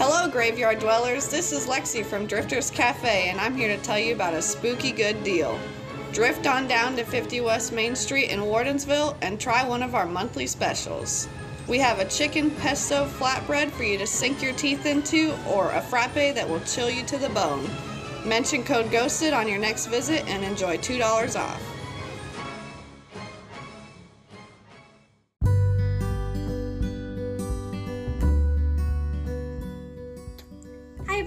Hello, graveyard dwellers. This is Lexi from Drifters Cafe, and I'm here to tell you about a spooky good deal. Drift on down to 50 West Main Street in Wardensville and try one of our monthly specials. We have a chicken pesto flatbread for you to sink your teeth into, or a frappe that will chill you to the bone. Mention code GHOSTED on your next visit and enjoy $2 off.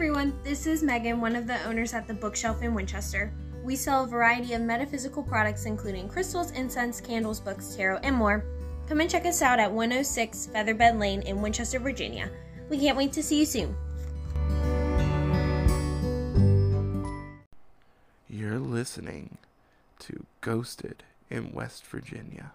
Everyone, this is Megan, one of the owners at the Bookshelf in Winchester. We sell a variety of metaphysical products including crystals, incense, candles, books, tarot, and more. Come and check us out at 106 Featherbed Lane in Winchester, Virginia. We can't wait to see you soon. You're listening to Ghosted in West Virginia.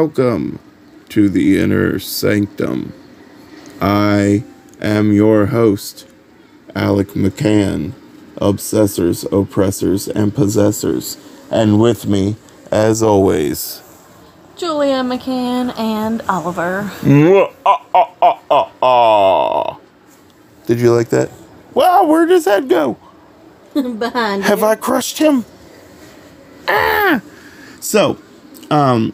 Welcome to the Inner Sanctum. I am your host, Alec McCann, Obsessors, Oppressors, and Possessors, and with me, as always, Julia McCann and Oliver. Ah, ah, ah, Did you like that? Wow, where does that go? Behind Have I crushed him? Ah! So, um,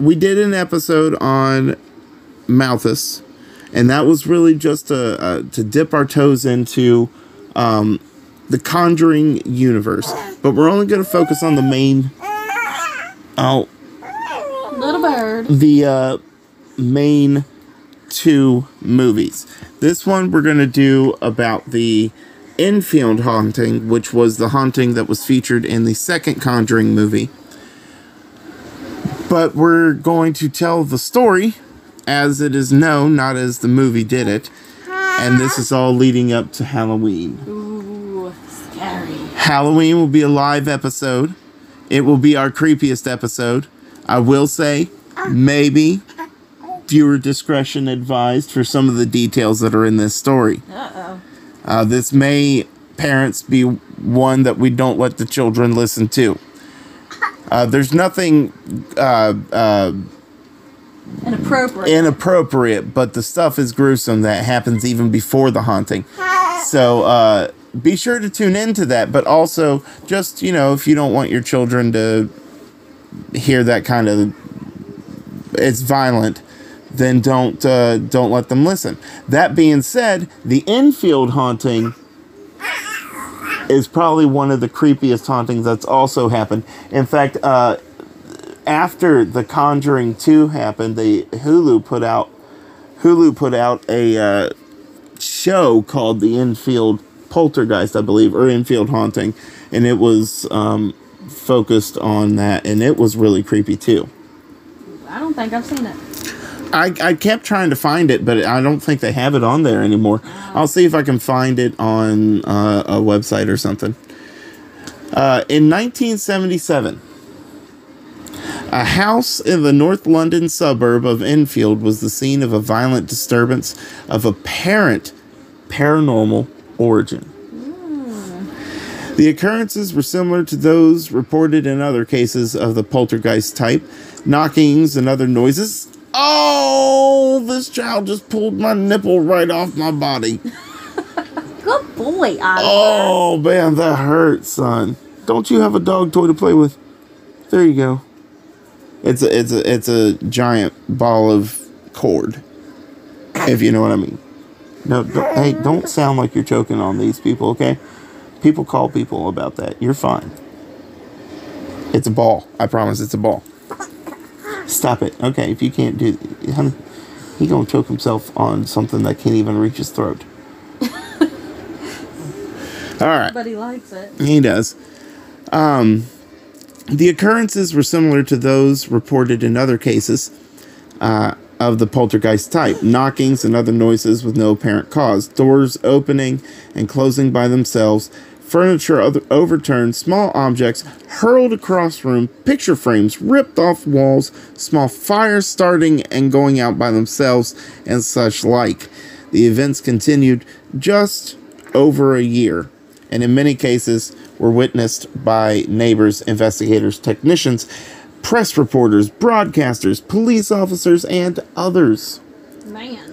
we did an episode on Malthus, and that was really just to, uh, to dip our toes into um, the Conjuring universe. But we're only going to focus on the main. Oh, Little bird. the uh, main two movies. This one we're going to do about the Enfield haunting, which was the haunting that was featured in the second Conjuring movie. But we're going to tell the story as it is known, not as the movie did it. And this is all leading up to Halloween. Ooh, scary. Halloween will be a live episode. It will be our creepiest episode. I will say, maybe viewer discretion advised for some of the details that are in this story. Uh-oh. Uh, this may, parents, be one that we don't let the children listen to. Uh, there's nothing uh, uh, Inappropriate. inappropriate, but the stuff is gruesome that happens even before the haunting. So uh, be sure to tune into that, but also just you know if you don't want your children to hear that kind of it's violent, then don't uh, don't let them listen. That being said, the Enfield haunting is probably one of the creepiest hauntings that's also happened. In fact, uh, after The Conjuring 2 happened, the Hulu put out Hulu put out a uh, show called The Enfield Poltergeist, I believe, or Enfield Haunting, and it was um, focused on that, and it was really creepy too. I don't think I've seen it. I, I kept trying to find it, but I don't think they have it on there anymore. I'll see if I can find it on uh, a website or something. Uh, in 1977, a house in the North London suburb of Enfield was the scene of a violent disturbance of apparent paranormal origin. The occurrences were similar to those reported in other cases of the poltergeist type knockings and other noises. Oh, this child just pulled my nipple right off my body. Good boy, Oliver. Oh, man, that hurts, son. Don't you have a dog toy to play with? There you go. It's a it's a it's a giant ball of cord. If you know what I mean. No, don't, hey, don't sound like you're choking on these people, okay? People call people about that. You're fine. It's a ball. I promise it's a ball. Stop it. Okay, if you can't do honey, he gonna choke himself on something that can't even reach his throat. All right. But he likes it. He does. Um, The occurrences were similar to those reported in other cases uh, of the poltergeist type knockings and other noises with no apparent cause, doors opening and closing by themselves, furniture overturned, small objects hurled across room, picture frames ripped off walls, small fires starting and going out by themselves, and such like. The events continued just over a year, and in many cases were witnessed by neighbors, investigators, technicians, press reporters, broadcasters, police officers, and others. Man.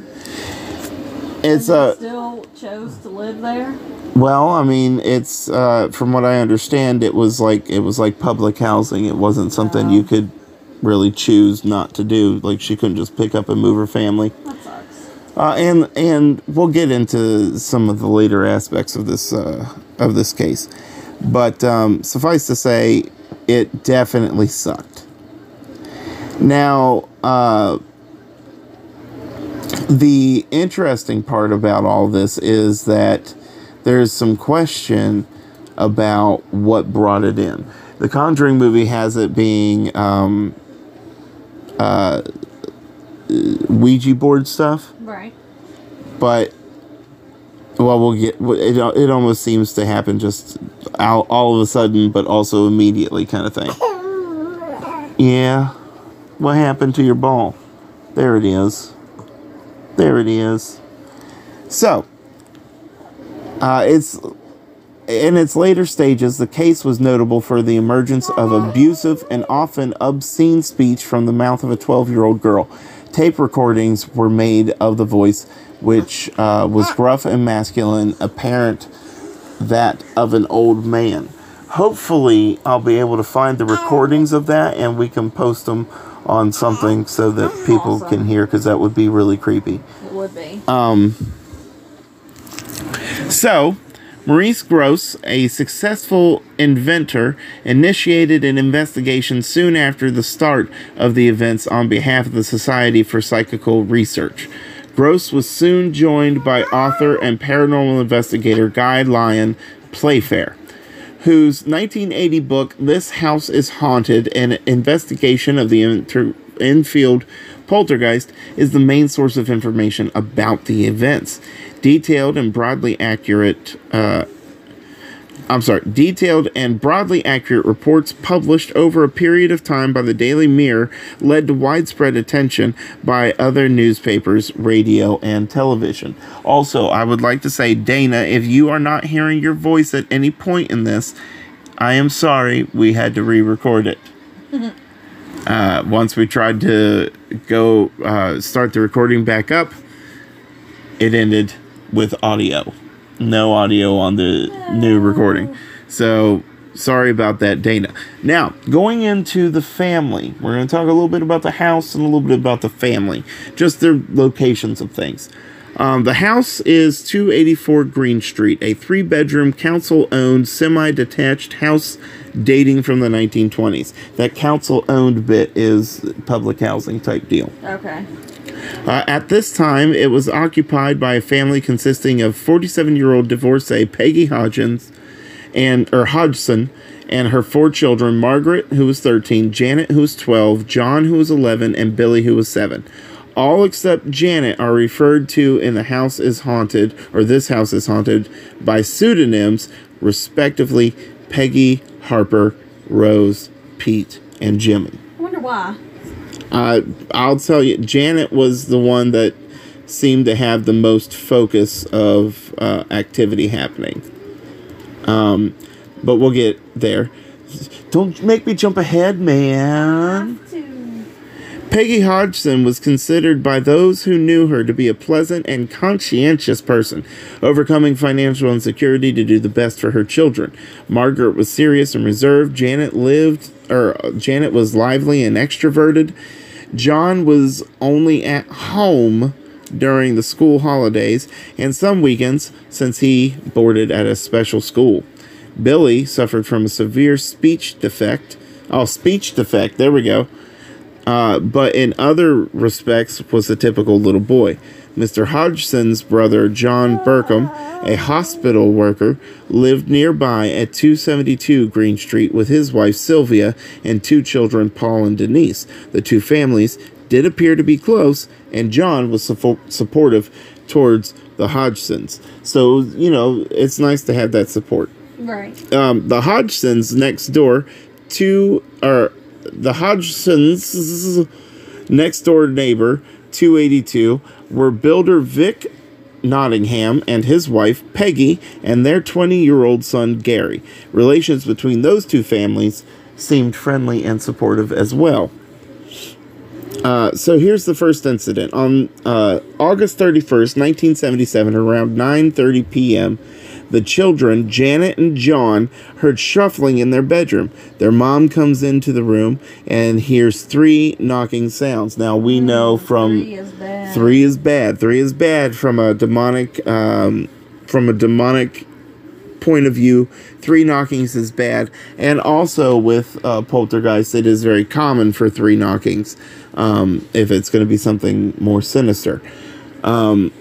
It's a still chose to live there. Well, I mean, it's uh, from what I understand, it was like it was like public housing. It wasn't something you could really choose not to do. Like she couldn't just pick up and move her family. That sucks. Uh, and and we'll get into some of the later aspects of this uh, of this case, but um, suffice to say, it definitely sucked. Now, uh, the interesting part about all this is that there's some question about what brought it in. The Conjuring movie has it being um, uh, Ouija board stuff. Right. but well we'll get it, it almost seems to happen just all, all of a sudden but also immediately kind of thing. Yeah. What happened to your ball? There it is there it is so uh, it's in its later stages, the case was notable for the emergence of abusive and often obscene speech from the mouth of a 12 year old girl. Tape recordings were made of the voice, which uh, was gruff and masculine, apparent that of an old man. Hopefully, I'll be able to find the recordings of that and we can post them on something so that people can hear because that would be really creepy. It would be. Um, So, Maurice Grosse, a successful inventor, initiated an investigation soon after the start of the events on behalf of the Society for Psychical Research. Grosse was soon joined by author and paranormal investigator Guy Lyon Playfair, whose 1980 book This House is Haunted an investigation of the inter- Enfield poltergeist is the main source of information about the events. Detailed and broadly accurate uh, I'm sorry, detailed and broadly accurate reports published over a period of time by the Daily Mirror led to widespread attention by other newspapers, radio, and television. Also, I would like to say, Dana, if you are not hearing your voice at any point in this, I am sorry, we had to re record it. Uh, once we tried to go uh, start the recording back up, it ended with audio. No audio on the new recording. So sorry about that, Dana. Now, going into the family, we're going to talk a little bit about the house and a little bit about the family, just their locations of things. Um, the house is 284 Green Street, a three bedroom council owned semi detached house dating from the 1920s. That council owned bit is public housing type deal. Okay. Uh, at this time, it was occupied by a family consisting of 47-year-old divorcee Peggy Hodgins and or Hodgson and her four children: Margaret, who was 13, Janet, who was 12, John, who was 11, and Billy, who was 7. All except Janet are referred to in the house is haunted, or this house is haunted, by pseudonyms, respectively Peggy, Harper, Rose, Pete, and Jimmy. I wonder why. Uh, I'll tell you, Janet was the one that seemed to have the most focus of uh, activity happening. Um, but we'll get there. Don't make me jump ahead, man. Peggy Hodgson was considered by those who knew her to be a pleasant and conscientious person, overcoming financial insecurity to do the best for her children. Margaret was serious and reserved. Janet lived, or uh, Janet was lively and extroverted. John was only at home during the school holidays and some weekends since he boarded at a special school. Billy suffered from a severe speech defect. Oh, speech defect. There we go uh, but in other respects was a typical little boy. Mr. Hodgson's brother, John Burcombe, a hospital worker, lived nearby at 272 Green Street with his wife Sylvia and two children, Paul and Denise. The two families did appear to be close, and John was support- supportive towards the Hodgsons. So, you know, it's nice to have that support Right. um, the Hodgsons next door to or the Hodgsons next door neighbor 282 were builder Vic Nottingham and his wife Peggy and their 20 year old son Gary. Relations between those two families seemed friendly and supportive as well. Uh, so here's the first incident on uh, August 31st, 1977, around 9:30 p.m. The children, Janet and John, heard shuffling in their bedroom. Their mom comes into the room and hears three knocking sounds. Now we know from Three is bad. three is bad. Three is bad from a demonic um, from a demonic point of view. Three knockings is bad, and also with uh, poltergeist, it is very common for three knockings um, if it's going to be something more sinister. Um,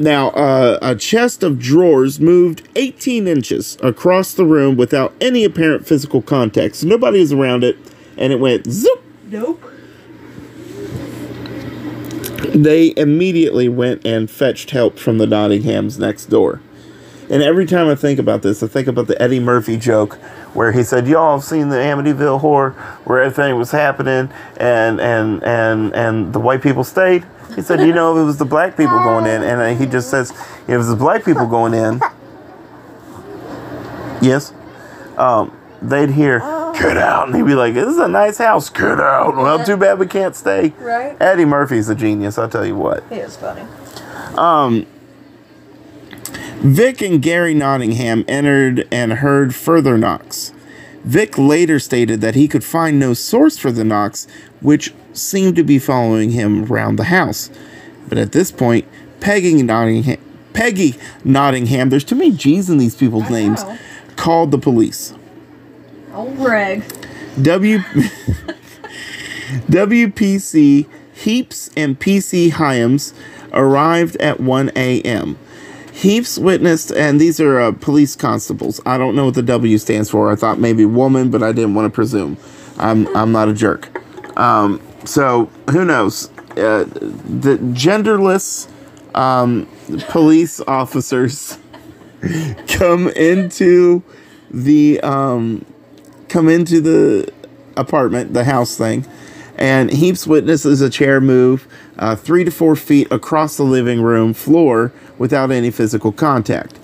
now, uh, a chest of drawers moved 18 inches across the room without any apparent physical contact. So nobody was around it, and it went zoop. Nope. They immediately went and fetched help from the Nottinghams next door. And every time I think about this, I think about the Eddie Murphy joke where he said, "Y'all have seen the Amityville horror where everything was happening and and and and the white people stayed." He said, "You know, it was the black people going in," and he just says, "It was the black people going in." Yes, um, they'd hear, "Get out," and he'd be like, "This is a nice house. Get out." Well, too bad we can't stay. Right. Eddie Murphy's a genius. I'll tell you what. He is funny. Um, Vic and Gary Nottingham entered and heard further knocks. Vic later stated that he could find no source for the knocks, which seemed to be following him around the house. But at this point, Peggy Nottingham, Peggy Nottingham, there's too many G's in these people's I names, know. called the police. Old Greg. W WPC Heeps and PC Hyams arrived at 1 a.m. Heeps witnessed, and these are uh, police constables. I don't know what the W stands for. I thought maybe woman, but I didn't want to presume. I'm I'm not a jerk. Um, so who knows? Uh, the genderless um, police officers come into the um, come into the apartment, the house thing, and Heeps witnesses a chair move uh, three to four feet across the living room floor without any physical contact.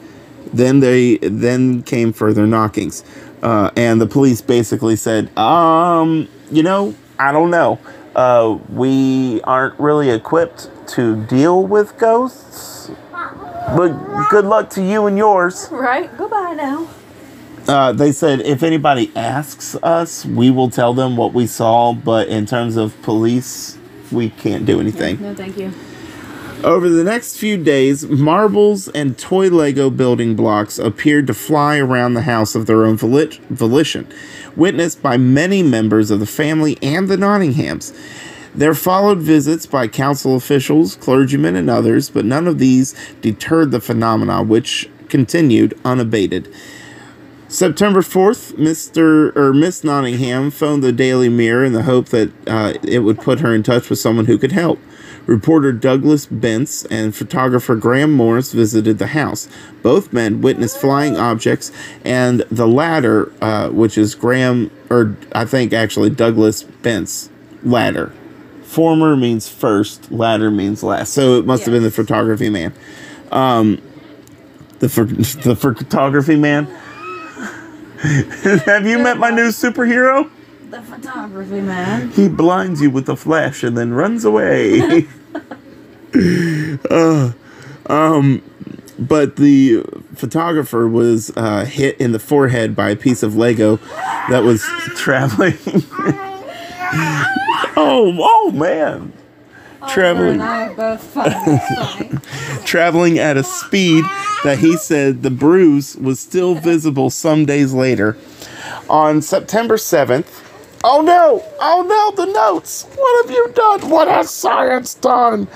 Then they then came further knockings, uh, and the police basically said, "Um, you know, I don't know. Uh, we aren't really equipped to deal with ghosts, but good luck to you and yours." Right. Goodbye now. Uh, they said if anybody asks us, we will tell them what we saw, but in terms of police, we can't do anything. No, thank you. Over the next few days, marbles and toy Lego building blocks appeared to fly around the house of their own voli- volition, witnessed by many members of the family and the Nottinghams. There followed visits by council officials, clergymen, and others, but none of these deterred the phenomena, which continued unabated. September 4th, Mr. or Miss Nottingham phoned the Daily Mirror in the hope that uh, it would put her in touch with someone who could help. Reporter Douglas Bence and photographer Graham Morris visited the house. Both men witnessed flying objects, and the latter, uh, which is Graham, or I think actually Douglas Bence, latter. Former means first, latter means last. So it must have been the photography man. Um, the pho- the photography man. Have you met my new superhero? The photography man. He blinds you with a flash and then runs away. uh, um, but the photographer was uh, hit in the forehead by a piece of Lego that was traveling. oh, oh man. Traveling And I both find this funny. traveling at a speed that he said the bruise was still visible some days later. On September 7th, Oh no! Oh no, the notes! What have you done? What has science done?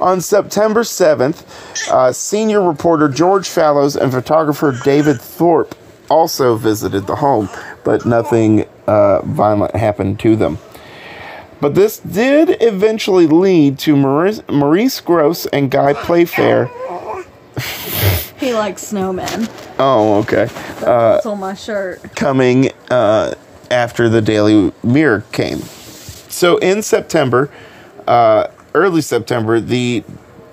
On September 7th, uh, senior reporter George Fallows and photographer David Thorpe also visited the home, but nothing uh, violent happened to them. But this did eventually lead to Maurice, Maurice Grosse and Guy Playfair. He likes snowmen. Oh, okay. That's on my shirt. coming uh, after the Daily Mirror came. So in September, uh, early September, the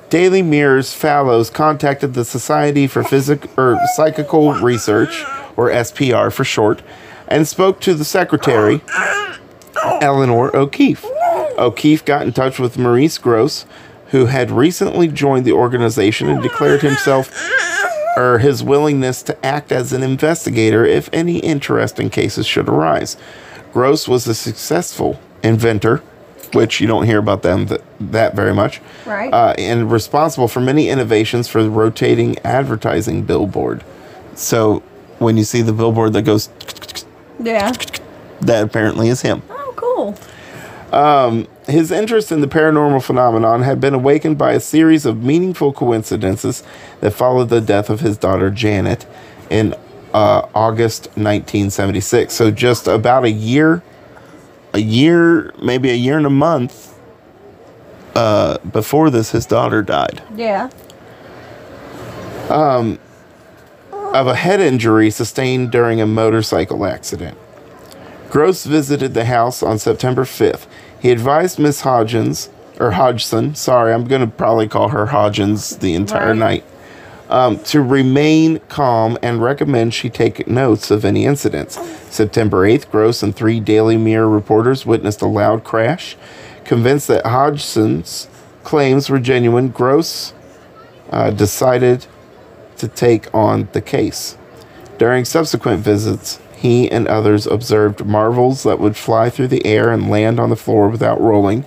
Daily Mirror's Fallows contacted the Society for Physic or Psychical Research, or SPR for short, and spoke to the secretary, Eleanor O'Keefe. O'Keefe got in touch with Maurice Grosse, who had recently joined the organization and declared himself or his willingness to act as an investigator if any interesting cases should arise. Grosse was a successful inventor, which you don't hear about them that, that very much, Right. uh, and responsible for many innovations for the rotating advertising billboard. So when you see the billboard that goes, Yeah. that apparently is him. Cool. His interest in the paranormal phenomenon had been awakened by a series of meaningful coincidences that followed the death of his daughter Janet in uh, August 1976. So just about a year, a year, maybe a year and a month uh, before this, his daughter died Yeah. Um, of a head injury sustained during a motorcycle accident. Grosse visited the house on September 5th. He advised Miss Hodgins, or Hodgson, sorry, I'm going to probably call her Hodgins the entire Right. night, um, to remain calm and recommend she take notes of any incidents. September 8th, Grosse and three Daily Mirror reporters witnessed a loud crash. Convinced that Hodgson's claims were genuine, Grosse uh, decided to take on the case. During subsequent visits, he and others observed marvels that would fly through the air and land on the floor without rolling,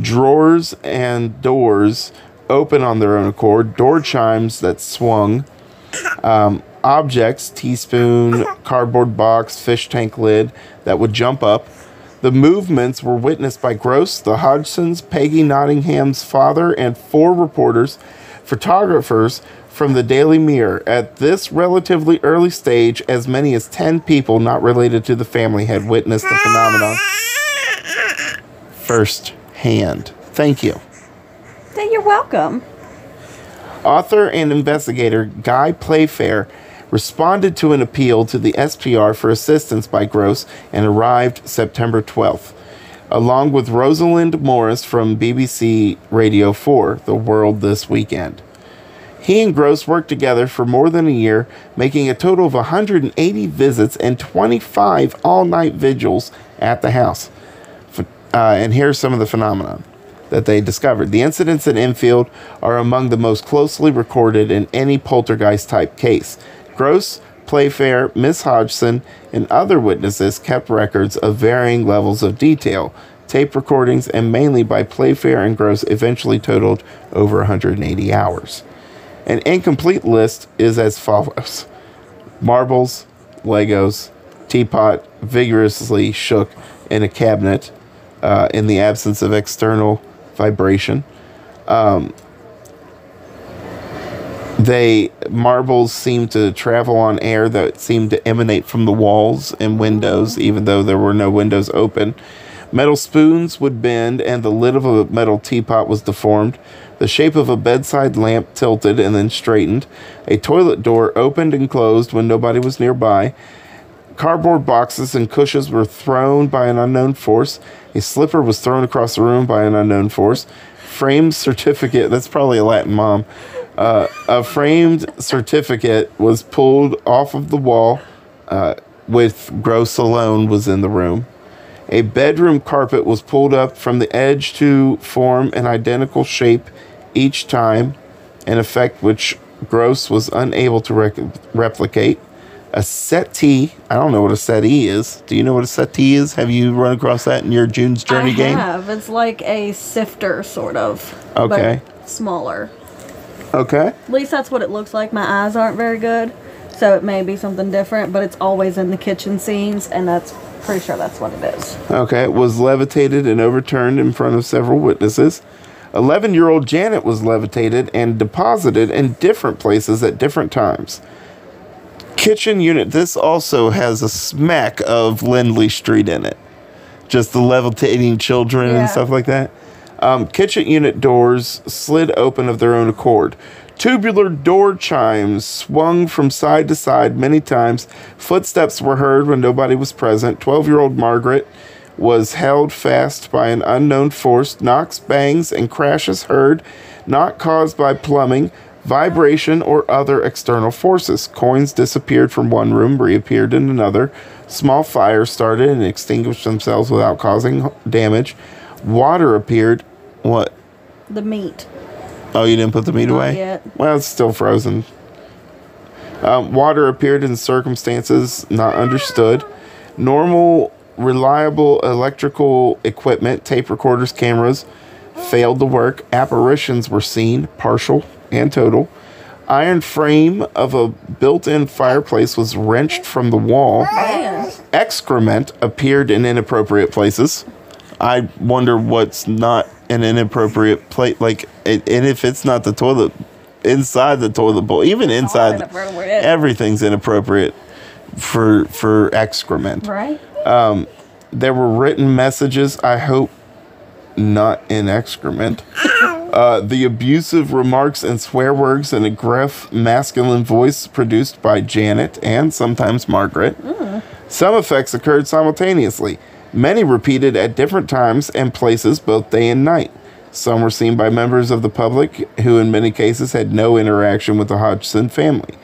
drawers and doors open on their own accord, door chimes that swung, um, objects, teaspoon, cardboard box, fish tank lid that would jump up. The movements were witnessed by Grosse, the Hodgsons, Peggy Nottingham's father, and four reporters, photographers from the Daily Mirror. At this relatively early stage, as many as 10 people not related to the family had witnessed the phenomenon firsthand. Thank you. Then you're welcome. Author and investigator Guy Playfair responded to an appeal to the SPR for assistance by Grosse and arrived September 12th, along with Rosalind Morris from BBC Radio 4, The World This Weekend. He and Grosse worked together for more than a year, making a total of 180 visits and 25 all night vigils at the house. Uh, and here's some of the phenomena that they discovered. The incidents at Enfield are among the most closely recorded in any poltergeist type case. Grosse, Playfair, Miss Hodgson, and other witnesses kept records of varying levels of detail. Tape recordings, and mainly by Playfair and Grosse, eventually totaled over 180 hours. An incomplete list is as follows marbles, Legos, teapot vigorously shook in a cabinet uh, in the absence of external vibration. Um, they marbles seemed to travel on air that seemed to emanate from the walls and windows, even though there were no windows open. Metal spoons would bend, and the lid of a metal teapot was deformed. The shape of a bedside lamp tilted and then straightened. A toilet door opened and closed when nobody was nearby. Cardboard boxes and cushions were thrown by an unknown force. A slipper was thrown across the room by an unknown force. Framed certificate, that's probably a Latin mom. Uh, a framed certificate was pulled off of the wall uh, with Grosse alone was in the room. A bedroom carpet was pulled up from the edge to form an identical shape each time, an effect which Grosse was unable to rec- replicate. A settee, I don't know what a settee is. Do you know what a settee is? Have you run across that in your June's Journey I game? have. It's like a sifter, sort of. Okay. But smaller. Okay. At least that's what it looks like. My eyes aren't very good, so it may be something different. But it's always in the kitchen scenes, and that's pretty sure that's what it is. okay, it was levitated and overturned in front of several witnesses. 11 year old Janet was levitated and deposited in different places at different times. Kitchen unit, this also has a smack of Lindley Street in it. Just the levitating children Yeah. and stuff like that. Um, kitchen unit doors slid open of their own accord. Tubular door chimes swung from side to side many times. Footsteps were heard when nobody was present. 12 year old Margaret was held fast by an unknown force. Knocks, bangs, and crashes heard, not caused by plumbing, vibration, or other external forces. Coins disappeared from one room, reappeared in another. Small fires started and extinguished themselves without causing damage. Water appeared. What? The meat. Oh, you didn't put the meat Not away? yet. Well, it's still frozen. Um, water appeared in circumstances not understood. Normal, reliable electrical equipment, tape recorders, cameras, failed to work. Apparitions were seen, partial and total. Iron frame of a built in fireplace was wrenched from the wall. Excrement appeared in inappropriate places. I wonder what's not an inappropriate plate. Like, it, and if it's not the toilet, inside the toilet bowl, even inside, everything's inappropriate for for excrement. Right? There were written messages. I hope not in excrement. Uh, the abusive remarks and swear words in a gruff masculine voice produced by Janet and sometimes Margaret. Some effects occurred simultaneously, many repeated at different times and places, both day and night. Some were seen by members of the public who, in many cases, had no interaction with the Hodgson family.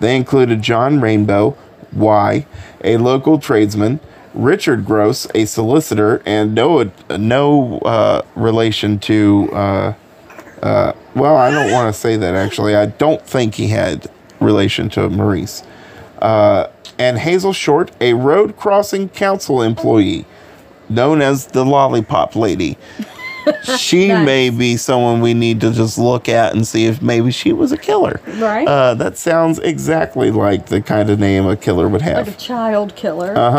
They included John Rainbow, Y, a local tradesman, Richard Gross, a solicitor, and no no uh, relation to. Uh, uh, well, I don't want to say that actually. I don't think he had relation to Maurice. Uh, and Hazel Short, a road crossing council employee, known as the Lollipop Lady. she Nice. may be someone we need to just look at and see if maybe she was a killer. Right? Uh, that sounds exactly like the kind of name a killer would have. like a child killer. Uh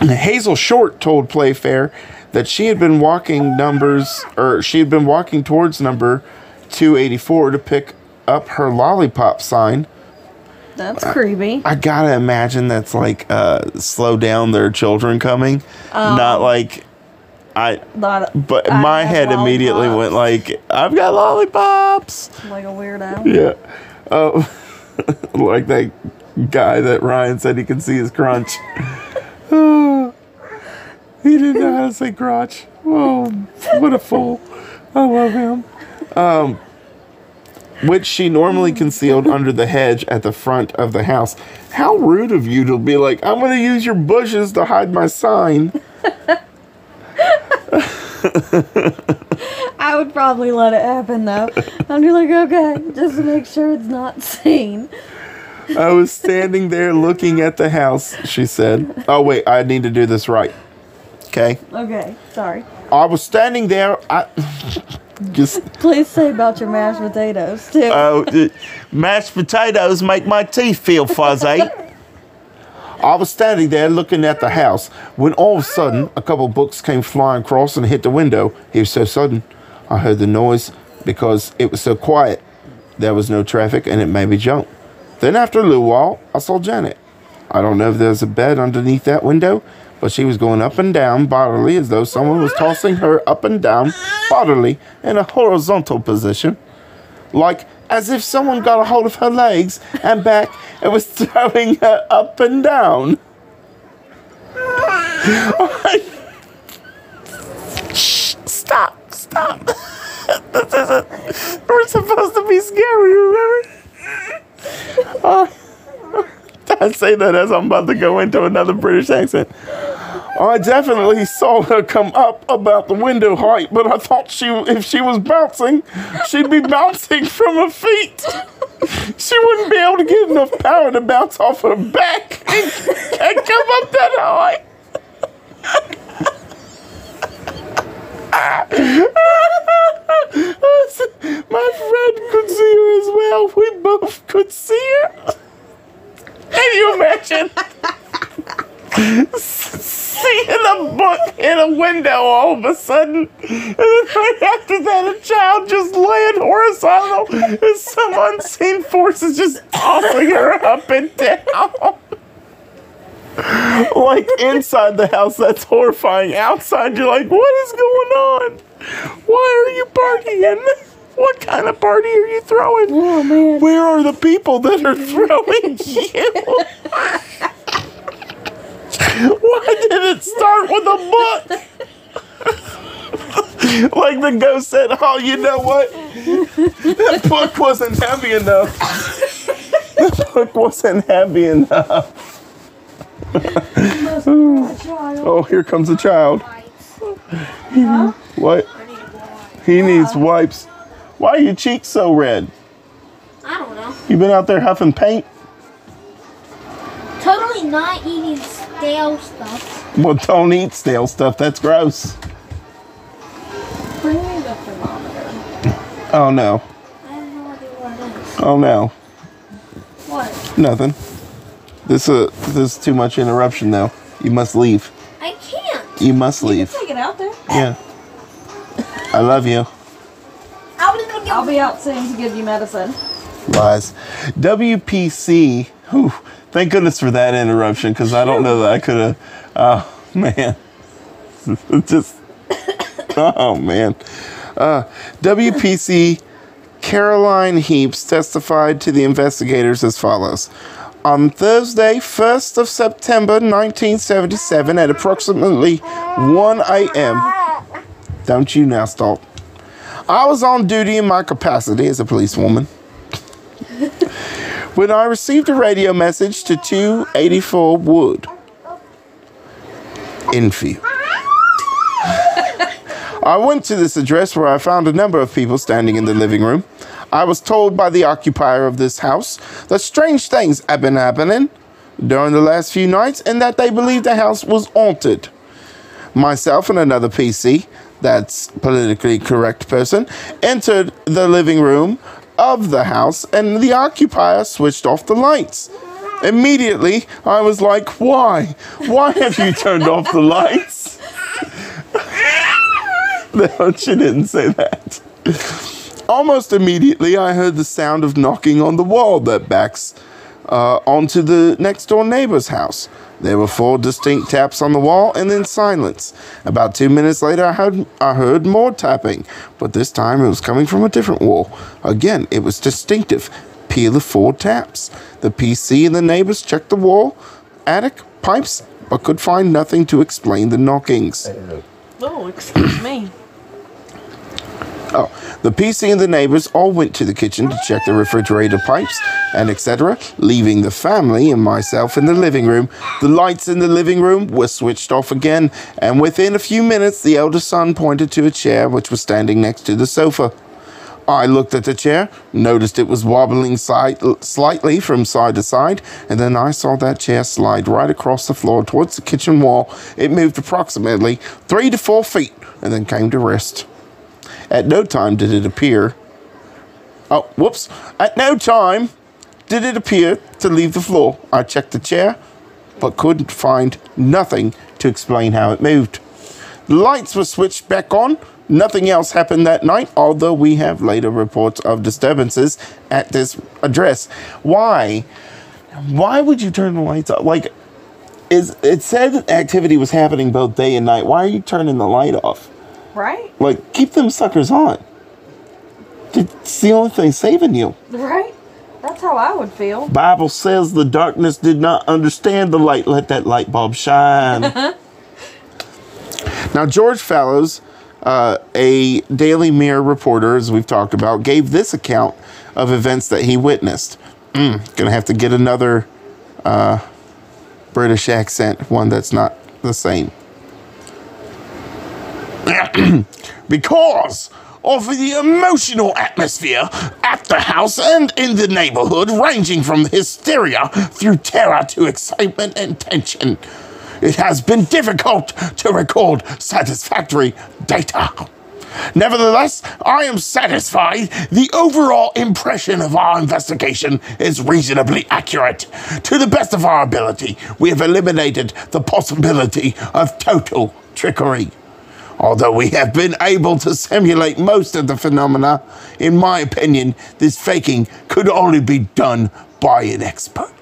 huh. Hazel Short told Playfair that she had been walking numbers, or she had been walking towards number 284 to pick up her lollipop sign. That's creepy. I gotta imagine that's like uh, slow down their children coming, not like I. Of- But I my head immediately went like, I've got lollipops. like a weirdo. Yeah. Oh, like that guy that Ryan said he can see his crunch. He didn't know how to say crotch. Oh, what a fool. I love him. Um, which she normally concealed under the hedge at the front of the house. How rude of you to be like, I'm going to use your bushes to hide my sign. I would probably let it happen though. I'm just like, okay, just to make sure it's not seen. I was standing there looking at the house, she said. Oh, wait, I need to do this right. Okay. Okay, sorry. I was standing there. I just Please say about your mashed potatoes too. oh, the mashed potatoes make my teeth feel fuzzy. I was standing there looking at the house when all of a sudden a couple books came flying across and hit the window. It was so sudden. I heard the noise because it was so quiet. There was no traffic and it made me jump. Then after a little while, I saw Janet. I don't know if there's a bed underneath that window, but she was going up and down bodily as though someone was tossing her up and down bodily in a horizontal position. Like as if someone got a hold of her legs and back and was throwing her up and down. Stop, stop. this isn't, we're supposed to be scary, remember? Oh, I say that as I'm about to go into another British accent. I definitely saw her come up about the window height, but I thought she, if she was bouncing, she'd be bouncing from her feet. She wouldn't be able to get enough power to bounce off her back and, come up that high. My friend could see her as well. We both could see her. Can you imagine? Seeing a book in a window all of a sudden. And then right after that, a child just laying horizontal and some unseen force is just tossing her up and down. like inside the house, that's horrifying. Outside, you're like, what is going on? Why are you partying? What kind of party are you throwing? Oh man. Where are the people that are throwing you? Why did it start with a book? like the ghost said, oh, you know what? That book wasn't heavy enough. That book wasn't heavy enough. oh, here comes a child. What? He needs wipes. Why are your cheeks so red? I don't know. You been out there huffing paint? Totally not eating stale stuff. Well, don't eat stale stuff. That's gross. Bring me the thermometer. Oh no. I have no idea what it is. Oh no. What? Nothing. This uh this is too much interruption though. You must leave. I can't. You must leave. Take it out there. Yeah. I love you. I was gonna get I'll be out soon to give you medicine. Lies. WPC. Whew, thank goodness for that interruption because I don't know that I could have. Oh man. Just. Oh man. Uh, WPC Caroline Heeps testified to the investigators as follows. On Thursday, 1st of September 1977, at approximately 1 a.m., don't you now stop. I was on duty in my capacity as a policewoman when I received a radio message to 284 Wood, Enfield. I went to this address where I found a number of people standing in the living room. I was told by the occupier of this house that strange things had been happening during the last few nights and that they believed the house was haunted. Myself and another PC, that's politically correct person, entered the living room of the house and the occupier switched off the lights. Immediately, I was like, why? Why have you turned off the lights? no, she didn't say that. Almost immediately, I heard the sound of knocking on the wall that backs uh, onto the next door neighbor's house. There were four distinct taps on the wall and then silence. About two minutes later, I heard, I heard more tapping, but this time it was coming from a different wall. Again, it was distinctive. Peal the four taps. The PC and the neighbors checked the wall, attic, pipes, but could find nothing to explain the knockings. Oh, excuse me. Oh, the PC and the neighbors all went to the kitchen to check the refrigerator pipes and etc., leaving the family and myself in the living room. The lights in the living room were switched off again, and within a few minutes, the elder son pointed to a chair which was standing next to the sofa. I looked at the chair, noticed it was wobbling side, slightly from side to side, and then I saw that chair slide right across the floor towards the kitchen wall. It moved approximately three to four feet and then came to rest. At no time did it appear. Oh, whoops. At no time did it appear to leave the floor. I checked the chair, but couldn't find nothing to explain how it moved. The lights were switched back on. Nothing else happened that night, although we have later reports of disturbances at this address. Why? Why would you turn the lights off? Like, is it said activity was happening both day and night. Why are you turning the light off? Right? Like, keep them suckers on. It's the only thing saving you. Right? That's how I would feel. Bible says the darkness did not understand the light. Let that light bulb shine. now, George Fallows, uh, a Daily Mirror reporter, as we've talked about, gave this account of events that he witnessed. Mm, gonna have to get another uh, British accent, one that's not the same. because of the emotional atmosphere at the house and in the neighborhood, ranging from hysteria through terror to excitement and tension. It has been difficult to record satisfactory data. Nevertheless, I am satisfied the overall impression of our investigation is reasonably accurate. To the best of our ability, we have eliminated the possibility of total trickery. Although we have been able to simulate most of the phenomena, in my opinion, this faking could only be done by an expert.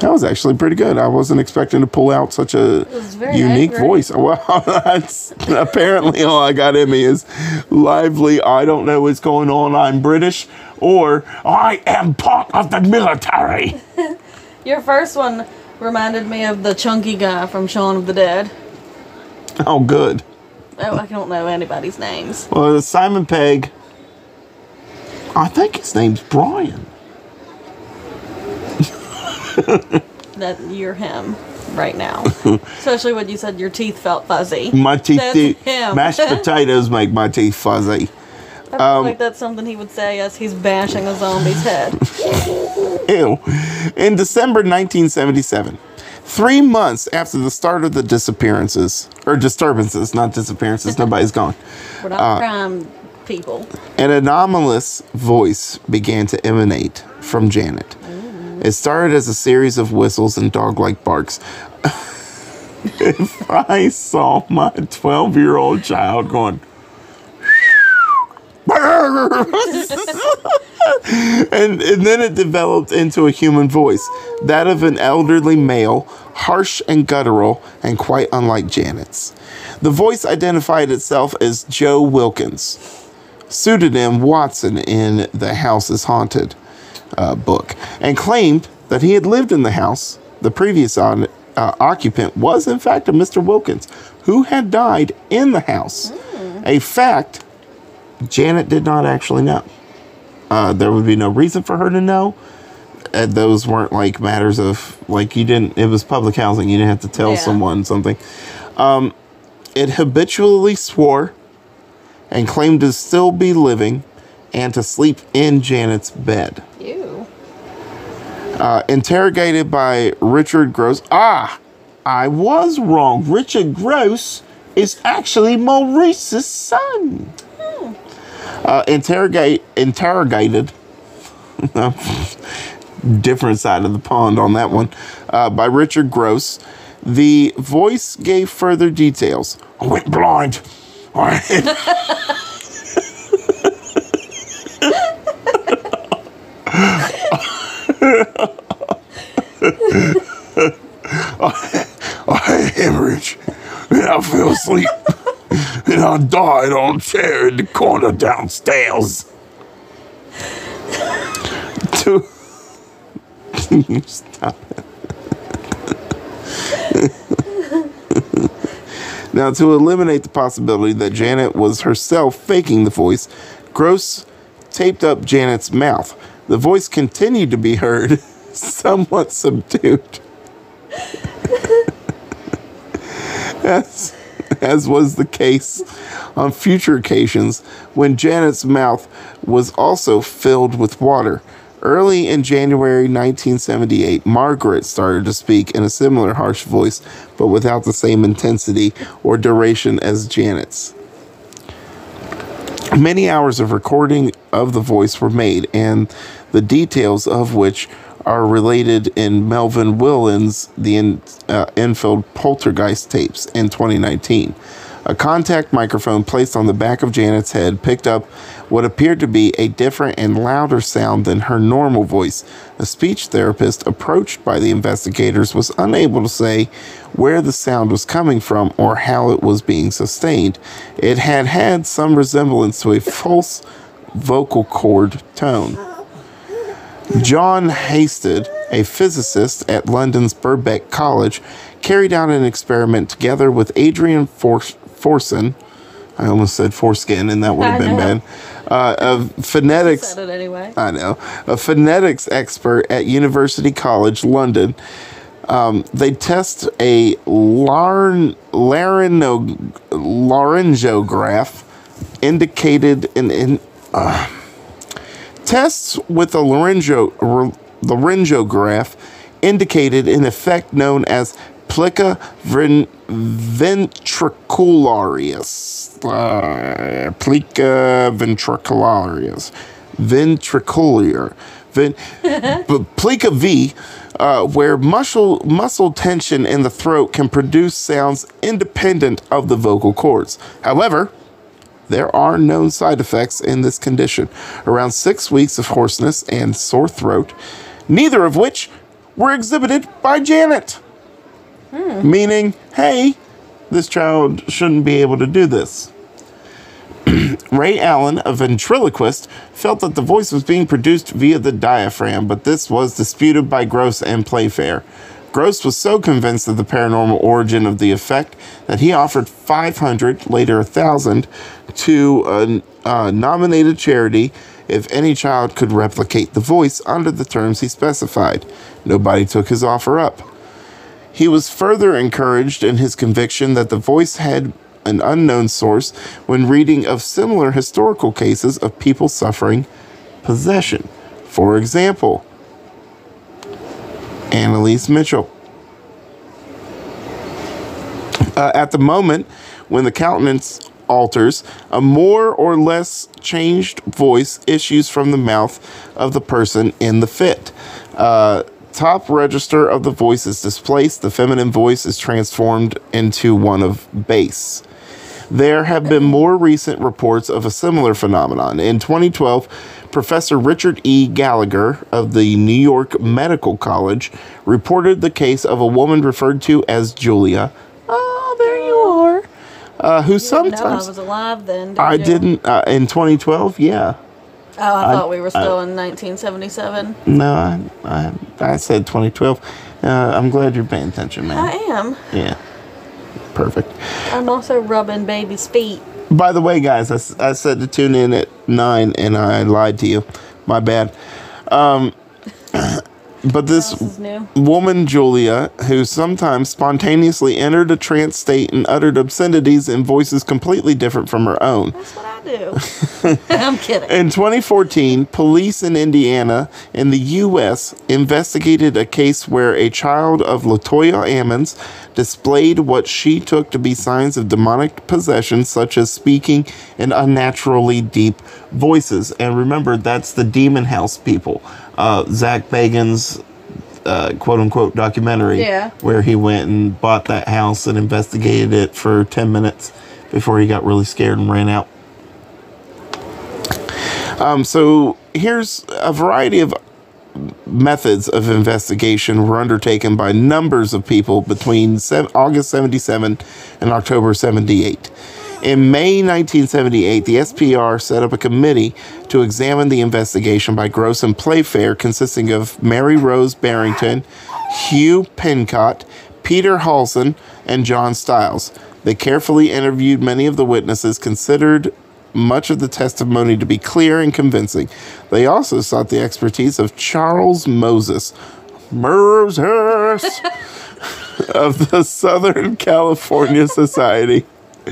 That was actually pretty good. I wasn't expecting to pull out such a unique angry. voice. Well, that's apparently all I got in me is lively. I don't know what's going on. I'm British, or I am part of the military. Your first one reminded me of the chunky guy from Shaun of the Dead. Oh, good. Oh, I don't know anybody's names. Well, Simon Pegg. I think his name's Brian. That you're him right now. Especially when you said your teeth felt fuzzy. My teeth, That's do- him. mashed potatoes make my teeth fuzzy. I feel um, like that's something he would say as he's bashing a zombie's head. Ew. In December 1977, three months after the start of the disappearances, or disturbances, not disappearances, nobody's gone, We're not uh, crime people. an anomalous voice began to emanate from Janet. It started as a series of whistles and dog like barks. if I saw my 12 year old child going, and, and then it developed into a human voice, that of an elderly male, harsh and guttural, and quite unlike Janet's. The voice identified itself as Joe Wilkins, pseudonym Watson in The House is Haunted uh, book, and claimed that he had lived in the house. The previous on, uh, occupant was, in fact, a Mr. Wilkins, who had died in the house. A fact Janet did not actually know. Uh, there would be no reason for her to know. Uh, those weren't like matters of like you didn't. It was public housing. You didn't have to tell Yeah. someone something. Um, it habitually swore and claimed to still be living and to sleep in Janet's bed. You. Uh, interrogated by Richard Grosse. Ah, I was wrong. Richard Grosse is actually Maurice's son. Uh, interrogate interrogated. Different side of the pond on that one. Uh, by Richard Grosse. The voice gave further details. I went blind. I I had hemorrhage. And I fell asleep. and I died on a chair in the corner downstairs. to Stop now, to eliminate the possibility that Janet was herself faking the voice, Grosse taped up Janet's mouth. The voice continued to be heard, somewhat subdued. as, as was the case on future occasions when Janet's mouth was also filled with water. Early in January 1978, Margaret started to speak in a similar harsh voice, but without the same intensity or duration as Janet's. Many hours of recording of the voice were made, and the details of which are related in Melvyn Willin's The in, uh, Enfield Poltergeist tapes in 2019. A contact microphone placed on the back of Janet's head picked up what appeared to be a different and louder sound than her normal voice. A speech therapist approached by the investigators was unable to say where the sound was coming from or how it was being sustained. It had had some resemblance to a false vocal cord tone. John Hasted, a physicist at London's Birkbeck College, carried out an experiment together with Adrian For- Fourcin. I almost said foreskin, and that would have been bad. Uh, of phonetics. It anyway. I know. A phonetics expert at University College London. Um, they test a laryn, laryngo, laryngograph indicated in, in uh, tests with a laryngo, r- laryngograph indicated an effect known as plica ven, ventricularius. Uh, plica ventricularius. Ventricular. Ven, plica V uh, where muscle muscle tension in the throat can produce sounds independent of the vocal cords. However, there are known side effects in this condition around six weeks of hoarseness and sore throat, neither of which were exhibited by Janet. Meaning, hey, this child shouldn't be able to do this. Ray Alan, a ventriloquist, felt that the voice was being produced via the diaphragm, but this was disputed by Grosse and Playfair. Grosse was so convinced of the paranormal origin of the effect that he offered 500, later 1,000, to a, a nominated charity if any child could replicate the voice under the terms he specified. Nobody took his offer up. He was further encouraged in his conviction that the voice had an unknown source when reading of similar historical cases of people suffering possession. For example, Annalise Mitchell. Uh, at the moment when the countenance alters, a more or less changed voice issues from the mouth of the person in the fit. Uh, top register of the voice is displaced, the feminine voice is transformed into one of bass. There have been more recent reports of a similar phenomenon. In 2012, Professor Richard E. Gallagher of the New York Medical College reported the case of a woman referred to as Julia. Oh, there you are. Uh, who I sometimes. was alive then. Did I you? didn't. Uh, in 2012, yeah. Oh, I, I- thought we were still in 1977. No, I, I, I said 2012. Uh, I'm glad you're paying attention, man. I am. Yeah. Perfect. I'm also rubbing baby's feet. By the way, guys, I said to tune in at 9 and I lied to you. My bad. Um, but this This is new. woman, Julia, who sometimes spontaneously entered a trance state and uttered obscenities in voices completely different from her own. That's what I do. I'm kidding. In 2014, police in Indiana in the U.S. investigated a case where a child of Latoya Ammons displayed what she took to be signs of demonic possession, such as speaking in unnaturally deep voices. And remember, that's the Demon House people. Uh, Zak Bagans' uh, quote unquote documentary Yeah. where he went and bought that house and investigated it for 10 minutes before he got really scared and ran out. Um, so here's a variety of methods of investigation were undertaken by numbers of people between August 77 and October 78. In May 1978, the SPR set up a committee to examine the investigation by Grosse and Playfair, consisting of Mary Rose Barrington, Hugh Pincott, Peter Halson, and John Stiles. They carefully interviewed many of the witnesses, considered much of the testimony to be clear and convincing. They also sought the expertise of Charles Moses, Moses of the Southern California Society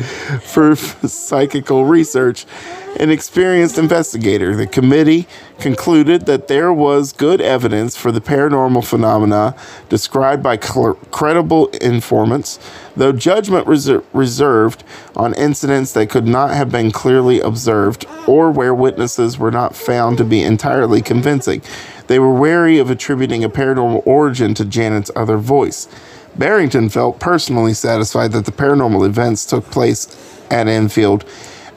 for Psychical Research, an experienced investigator. The committee concluded that there was good evidence for the paranormal phenomena described by cl- credible informants, though judgment reser- reserved on incidents that could not have been clearly observed or where witnesses were not found to be entirely convincing. They were wary of attributing a paranormal origin to Janet's other voice. Barrington felt personally satisfied that the paranormal events took place at Enfield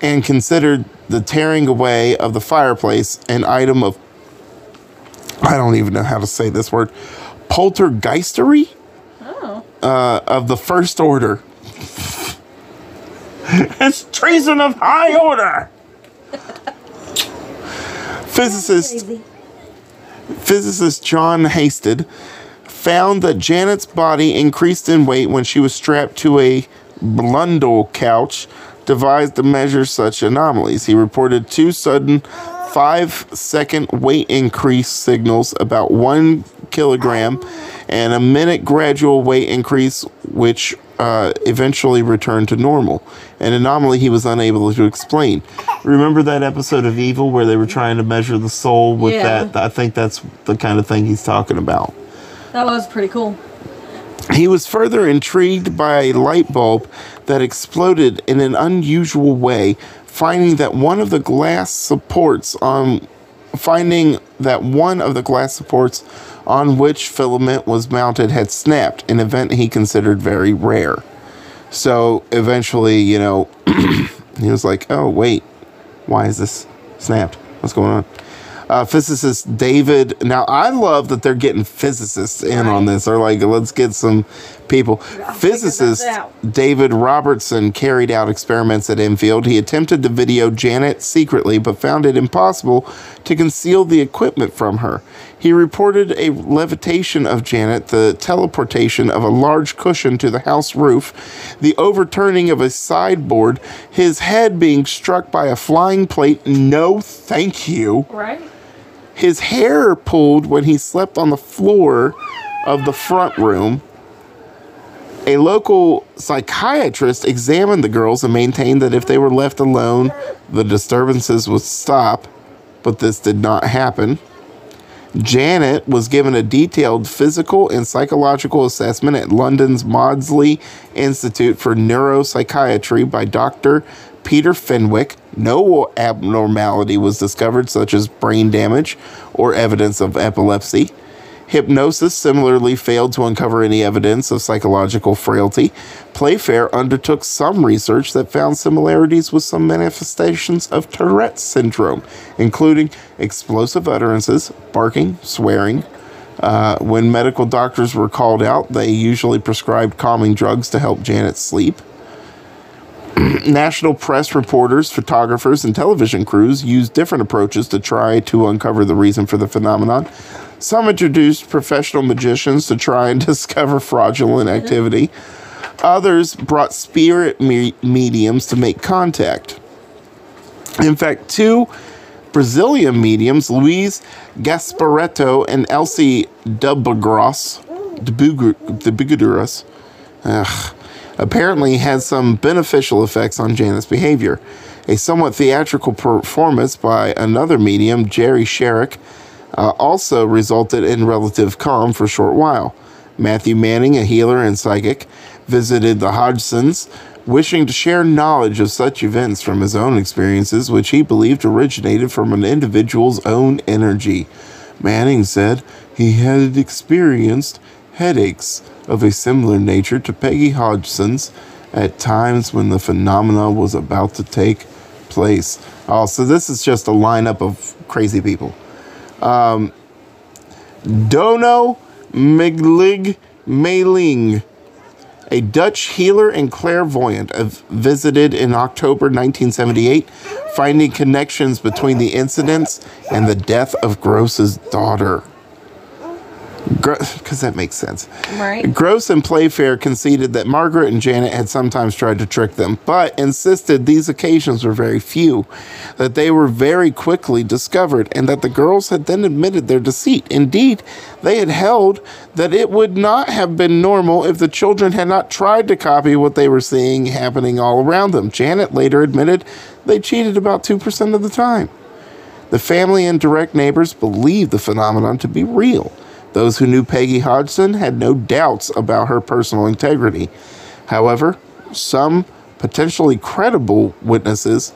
and considered the tearing away of the fireplace an item of, I don't even know how to say this word, poltergeistery uh, of the first order. it's treason of high order. Physicist physicist John Hasted found that Janet's body increased in weight when she was strapped to a Blundell couch devised to measure such anomalies. He reported two sudden five second weight increase signals about one kilogram and a minute gradual weight increase which uh, eventually returned to normal an anomaly he was unable to explain remember that episode of evil where they were trying to measure the soul with Yeah. that i think that's the kind of thing he's talking about That was pretty cool. he was further intrigued by a light bulb that exploded in an unusual way, finding that one of the glass supports on finding that one of the glass supports on which filament was mounted had snapped, an event he considered very rare. So eventually, you know, he was like, oh, wait, why is this snapped? What's going on? Uh, physicist David. Now, I love that they're getting physicists in on this. They're like, let's get some people. Physicist. David Robertson carried out experiments at Enfield. He attempted to video Janet secretly, but found it impossible to conceal the equipment from her. He reported a levitation of Janet, the teleportation of a large cushion to the house roof, the overturning of a sideboard, his head being struck by a flying plate. No, thank you Right? His hair pulled when he slept on the floor of the front room. A local psychiatrist examined the girls and maintained that if they were left alone, the disturbances would stop, but this did not happen. Janet was given a detailed physical and psychological assessment at London's Maudsley Institute for Neuropsychiatry by Dr. Peter Fenwick. No abnormality was discovered, such as brain damage or evidence of epilepsy. Hypnosis similarly failed to uncover any evidence of psychological frailty. Playfair undertook some research that found similarities with some manifestations of Tourette's syndrome, including explosive utterances, barking, swearing. Uh, when medical doctors were called out, they usually prescribed calming drugs to help Janet sleep. National press reporters, photographers, and television crews used different approaches to try to uncover the reason for the phenomenon. Some introduced professional magicians to try and discover fraudulent activity. Others brought spirit me- mediums to make contact. In fact, two Brazilian mediums, Luiz Gasparetto and Elsie Dubugras, Dubugras, ugh, apparently had some beneficial effects on Janet's behavior. A somewhat theatrical performance by another medium, Gerry Sherrick, uh, also resulted in relative calm for a short while. Matthew Manning, a healer and psychic, visited the Hodgsons, wishing to share knowledge of such events from his own experiences, which he believed originated from an individual's own energy. Manning said he had experienced headaches of a similar nature to Peggy Hodgson's at times when the phenomena was about to take place. Oh, so this is just a lineup of crazy people. Um, Dono Miglig Mailing, a Dutch healer and clairvoyant, visited in October 1978, finding connections between the incidents and the death of Grosse's daughter. Because that makes sense. Right. Grosse and Playfair conceded that Margaret and Janet had sometimes tried to trick them, but insisted these occasions were very few, that they were very quickly discovered, and that the girls had then admitted their deceit. Indeed, they had held that it would not have been normal if the children had not tried to copy what they were seeing happening all around them. Janet later admitted they cheated about 2% of the time. The family and direct neighbors believed the phenomenon to be real. Those who knew Peggy Hodgson had no doubts about her personal integrity. However, some potentially credible witnesses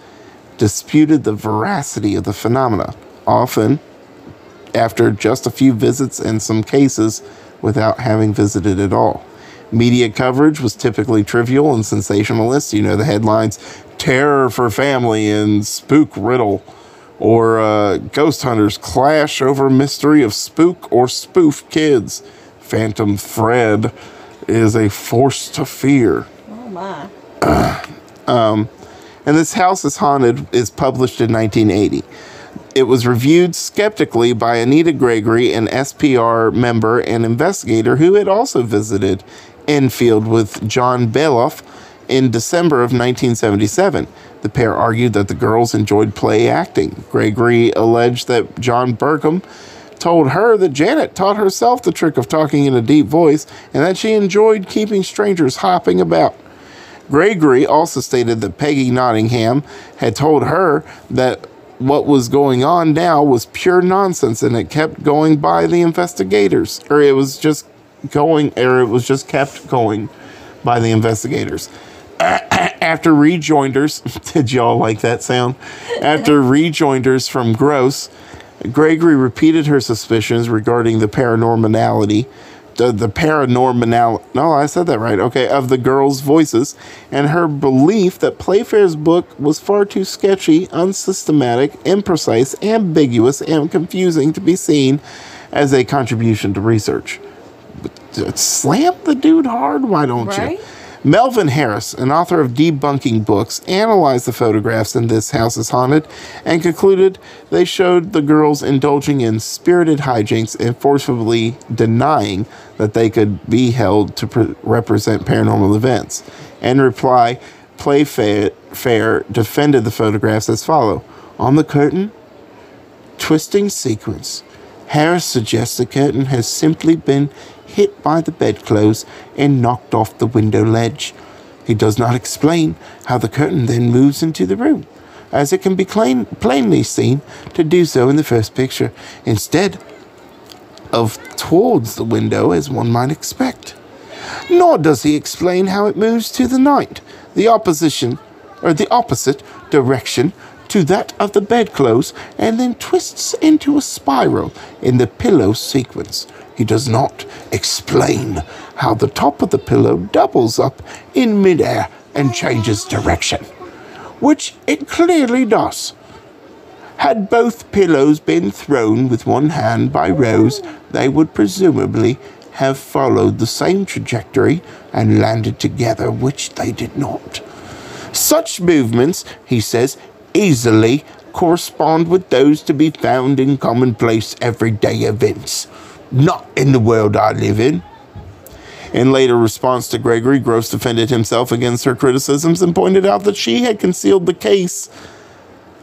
disputed the veracity of the phenomena, often after just a few visits and some cases without having visited at all. Media coverage was typically trivial and sensationalist. You know, the headlines Terror for Family and Spook Riddle, or uh, Ghost Hunters Clash over Mystery of Spook or Spoof Kids. Phantom Fred is a force to fear. Oh my. And This House is Haunted is published in 1980. It was reviewed skeptically by Anita Gregory, an SPR member and investigator who had also visited Enfield with John Beloff in December of 1977. The pair argued that the girls enjoyed play acting. Gregory alleged that John Burcombe told her that Janet taught herself the trick of talking in a deep voice and that she enjoyed keeping strangers hopping about. Gregory also stated that Peggy Nottingham had told her that what was going on now was pure nonsense and it kept going by the investigators. Or it was just going, or it was just kept going by the investigators. After rejoinders, did y'all like that sound? After rejoinders from Grosse, Gregory repeated her suspicions regarding the paranormality, the, the paranormal. No, I said that right. Okay, of the girls' voices, and her belief that Playfair's book was far too sketchy, unsystematic, imprecise, ambiguous, and confusing to be seen as a contribution to research. But, uh, slam the dude hard, why don't Right? you? Melvin Harris, an author of debunking books, analyzed the photographs in This House is Haunted and concluded they showed the girls indulging in spirited hijinks and forcibly denying that they could be held to pre- represent paranormal events. In reply, Playfair Fair defended the photographs as follow. On the curtain, twisting sequence. Harris suggests the curtain has simply been hit by the bedclothes and knocked off the window ledge. He does not explain how the curtain then moves into the room, as it can be plain, plainly seen to do so in the first picture, instead of towards the window as one might expect. Nor does he explain how it moves to the night, the opposition or the opposite direction to that of the bedclothes, and then twists into a spiral in the pillow sequence. He does not explain how the top of the pillow doubles up in midair and changes direction, which it clearly does. Had both pillows been thrown with one hand by Rose, they would presumably have followed the same trajectory and landed together, which they did not. Such movements, he says, easily correspond with those to be found in commonplace everyday events, not in the world I live in. In later response to Gregory, Grosse defended himself against her criticisms and pointed out that she had concealed the case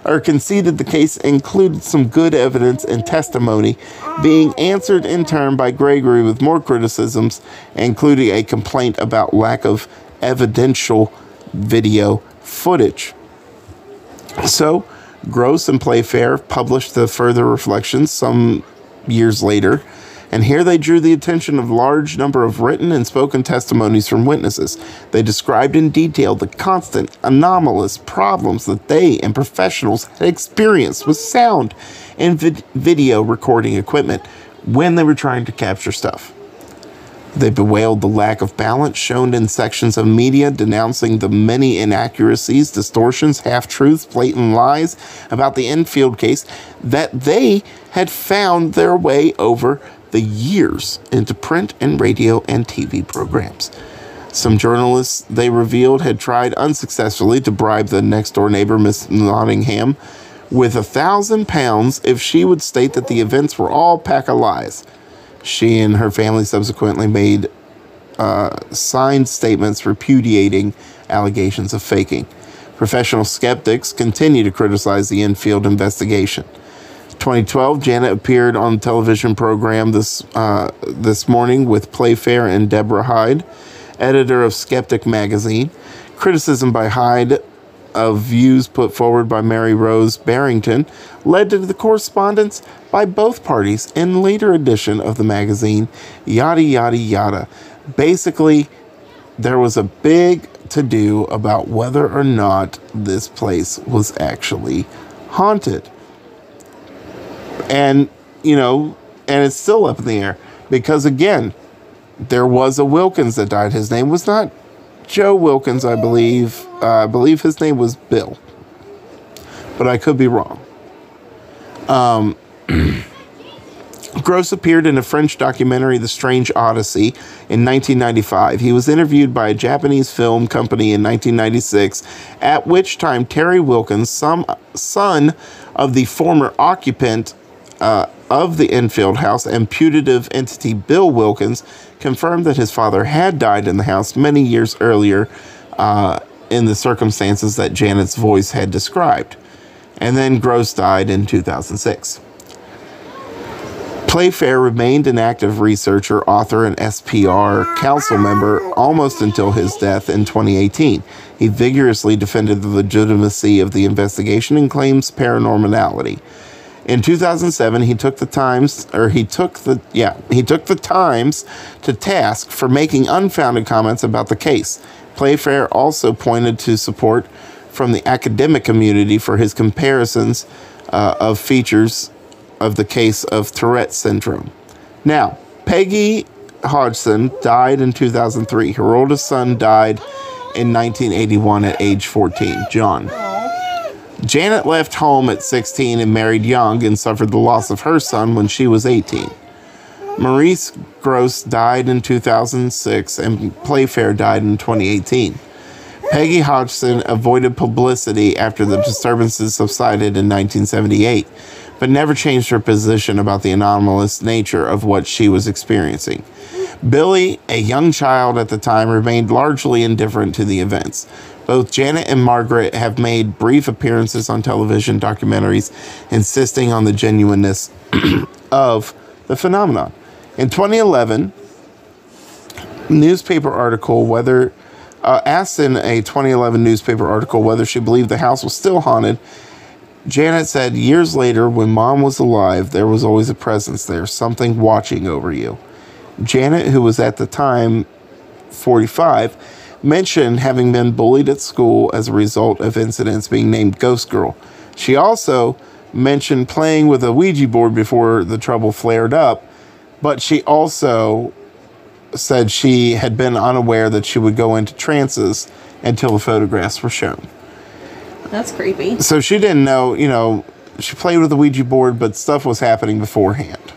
or conceded the case included some good evidence and testimony, being answered in turn by Gregory with more criticisms, including a complaint about lack of evidential video footage. So, Grosse and Playfair published the further reflections some years later, and here they drew the attention of large number of written and spoken testimonies from witnesses. They described in detail the constant anomalous problems that they and professionals had experienced with sound and vid- video recording equipment when they were trying to capture stuff. They bewailed the lack of balance shown in sections of media denouncing the many inaccuracies, distortions, half truths, blatant lies about the Enfield case that they had found their way over the years into print and radio and TV programs. Some journalists, they revealed, had tried unsuccessfully to bribe the next door neighbor, Miss Nottingham, with a thousand pounds if she would state that the events were all pack of lies. She and her family subsequently made uh, signed statements repudiating allegations of faking. Professional skeptics continue to criticize the Enfield investigation. 2012, Janet appeared on the television program this uh, this morning with Playfair and Deborah Hyde, editor of Skeptic magazine. Criticism by Hyde of views put forward by Mary Rose Barrington led to the correspondence by both parties in later edition of the magazine. Yada yada yada. Basically, there was a big to do about whether or not this place was actually haunted and you know, and it's still up in the air because again, there was a Wilkins that died. His name was not Joe Wilkins, I believe. Uh, I believe his name was Bill, but I could be wrong. Um, Grosse appeared in a French documentary, The Strange Odyssey, in 1995. He was interviewed by a Japanese film company in 1996, at which time Terry Wilkins, some son of the former occupant uh, of the Enfield house and putative entity Bill Wilkins, confirmed that his father had died in the house many years earlier uh, in the circumstances that Janet's voice had described. And then Grosse died in 2006. Playfair remained an active researcher, author, and SPR council member almost until his death in 2018. He vigorously defended the legitimacy of the investigation and claims paranormality. In 2007, he took the Times, or he took the, yeah, he took the Times to task for making unfounded comments about the case. Playfair also pointed to support from the academic community for his comparisons uh, of features of the case of Tourette syndrome. Now, Peggy Hodgson died in 2003. Her oldest son died in 1981 at age 14, John. Janet left home at 16 and married young and suffered the loss of her son when she was 18. Maurice Grosse died in 2006 and Playfair died in 2018. Peggy Hodgson avoided publicity after the disturbances subsided in 1978, but never changed her position about the anomalous nature of what she was experiencing. Billy, a young child at the time, remained largely indifferent to the events. Both Janet and Margaret have made brief appearances on television documentaries insisting on the genuineness of the phenomenon. In 2011, newspaper article whether uh, asked in a 2011 newspaper article whether she believed the house was still haunted. Janet said, Years later, when mom was alive, there was always a presence there, something watching over you. Janet, who was at the time 45, mentioned having been bullied at school as a result of incidents being named Ghost Girl. She also mentioned playing with a Ouija board before the trouble flared up, but she also said she had been unaware that she would go into trances until the photographs were shown. That's creepy. So she didn't know, you know, she played with the Ouija board, but stuff was happening beforehand.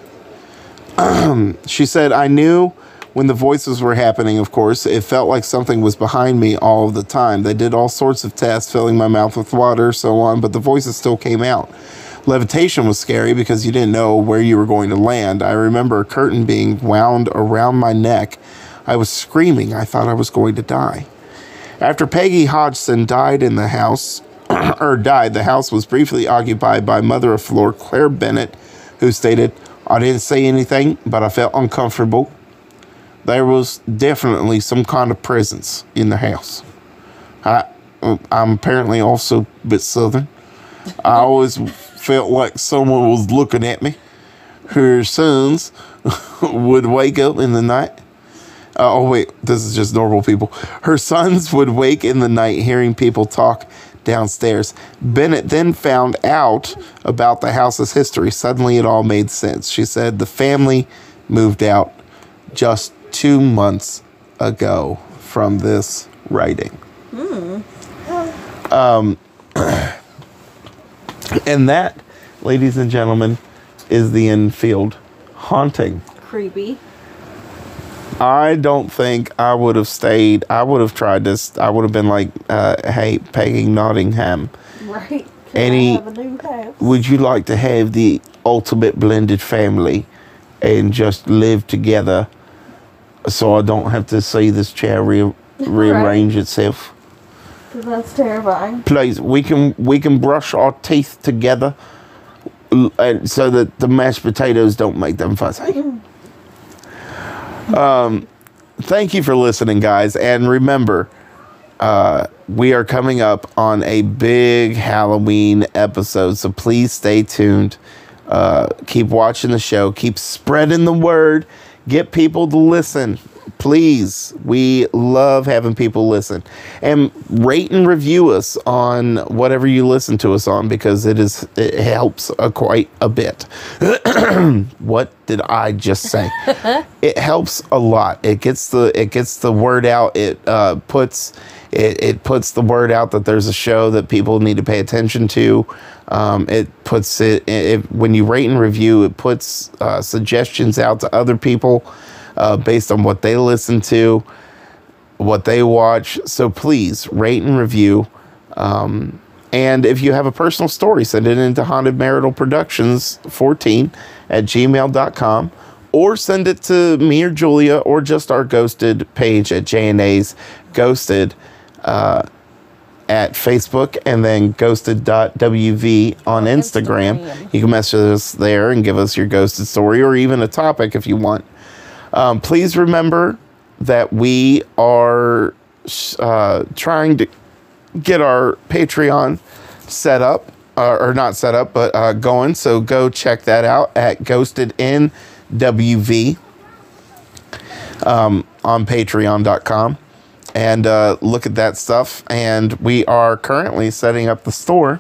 she said, I knew when the voices were happening, of course, it felt like something was behind me all the time. They did all sorts of tests, filling my mouth with water, so on, but the voices still came out. Levitation was scary because you didn't know where you were going to land. I remember a curtain being wound around my neck. I was screaming. I thought I was going to die. After Peggy Hodgson died in the house, or died, the house was briefly occupied by mother of floor Claire Bennett, who stated, I didn't say anything, but I felt uncomfortable. There was definitely some kind of presence in the house. I, I'm apparently also a bit southern. I always felt like someone was looking at me. Her sons would wake up in the night. Uh, oh, wait, this is just normal people. Her sons would wake in the night hearing people talk downstairs. Bennett then found out about the house's history. Suddenly, it all made sense. She said the family moved out just two months ago from this writing. Um, and that, ladies and gentlemen, is the Enfield haunting. Creepy. I don't think I would have stayed. I would have tried this. I would have been like, uh, "Hey, Peggy Nottingham, Right. Any- I have a new house. would you like to have the ultimate blended family and just live together, so I don't have to see this chair re- rearrange itself. that's terrifying. Please, we can we can brush our teeth together, and so that the mashed potatoes don't make them fuzzy." Um, thank you for listening, guys, and remember. Uh, we are coming up on a big Halloween episode, so please stay tuned. Uh, keep watching the show, keep spreading the word, get people to listen. Please, we love having people listen and rate and review us on whatever you listen to us on because it is it helps uh, quite a bit. what did I just say? it helps a lot. It gets the it gets the word out. It uh, puts it, it puts the word out that there's a show that people need to pay attention to. Um, it puts it, it when you rate and review. It puts uh, suggestions out to other people uh, based on what they listen to, what they watch. So please rate and review. Um, and if you have a personal story, send it into Haunted Marital Productions 14 at gmail.com or send it to me or Julia or just our ghosted page at JNA's Ghosted uh, at Facebook and then ghosted.wv on Instagram. Instagram. You can message us there and give us your ghosted story or even a topic if you want. Um, please remember that we are uh, trying to get our Patreon set up, uh, or not set up, but uh, going. So go check that out at Ghosted in WV um, on patreon.com and uh, look at that stuff. And we are currently setting up the store.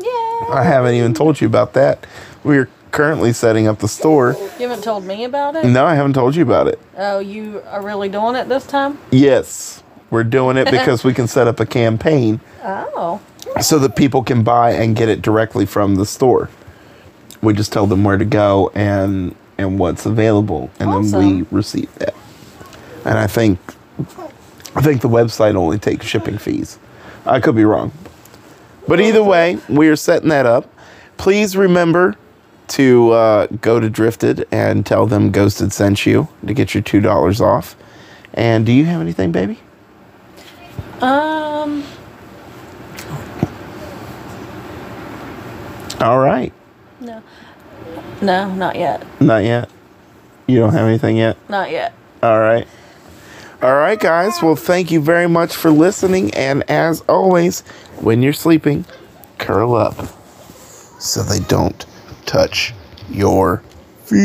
Yeah. I haven't even told you about that. We're currently setting up the store. You haven't told me about it? No, I haven't told you about it. Oh, you are really doing it this time? Yes, we're doing it because we can set up a campaign Oh. so that people can buy and get it directly from the store. We just tell them where to go and and what's available, and then we receive that. And I think I think the website only takes shipping fees. I could be wrong, but either way, we are setting that up. Please remember to uh, go to Drifted and tell them Ghosted sent you to get your two dollars off. And do you have anything, baby? Um, All right. no. No, not yet. Not yet. You don't have anything yet? Not yet. All right. All right, guys. Well, thank you very much for listening. And as always, when you're sleeping, curl up so they don't touch your feet.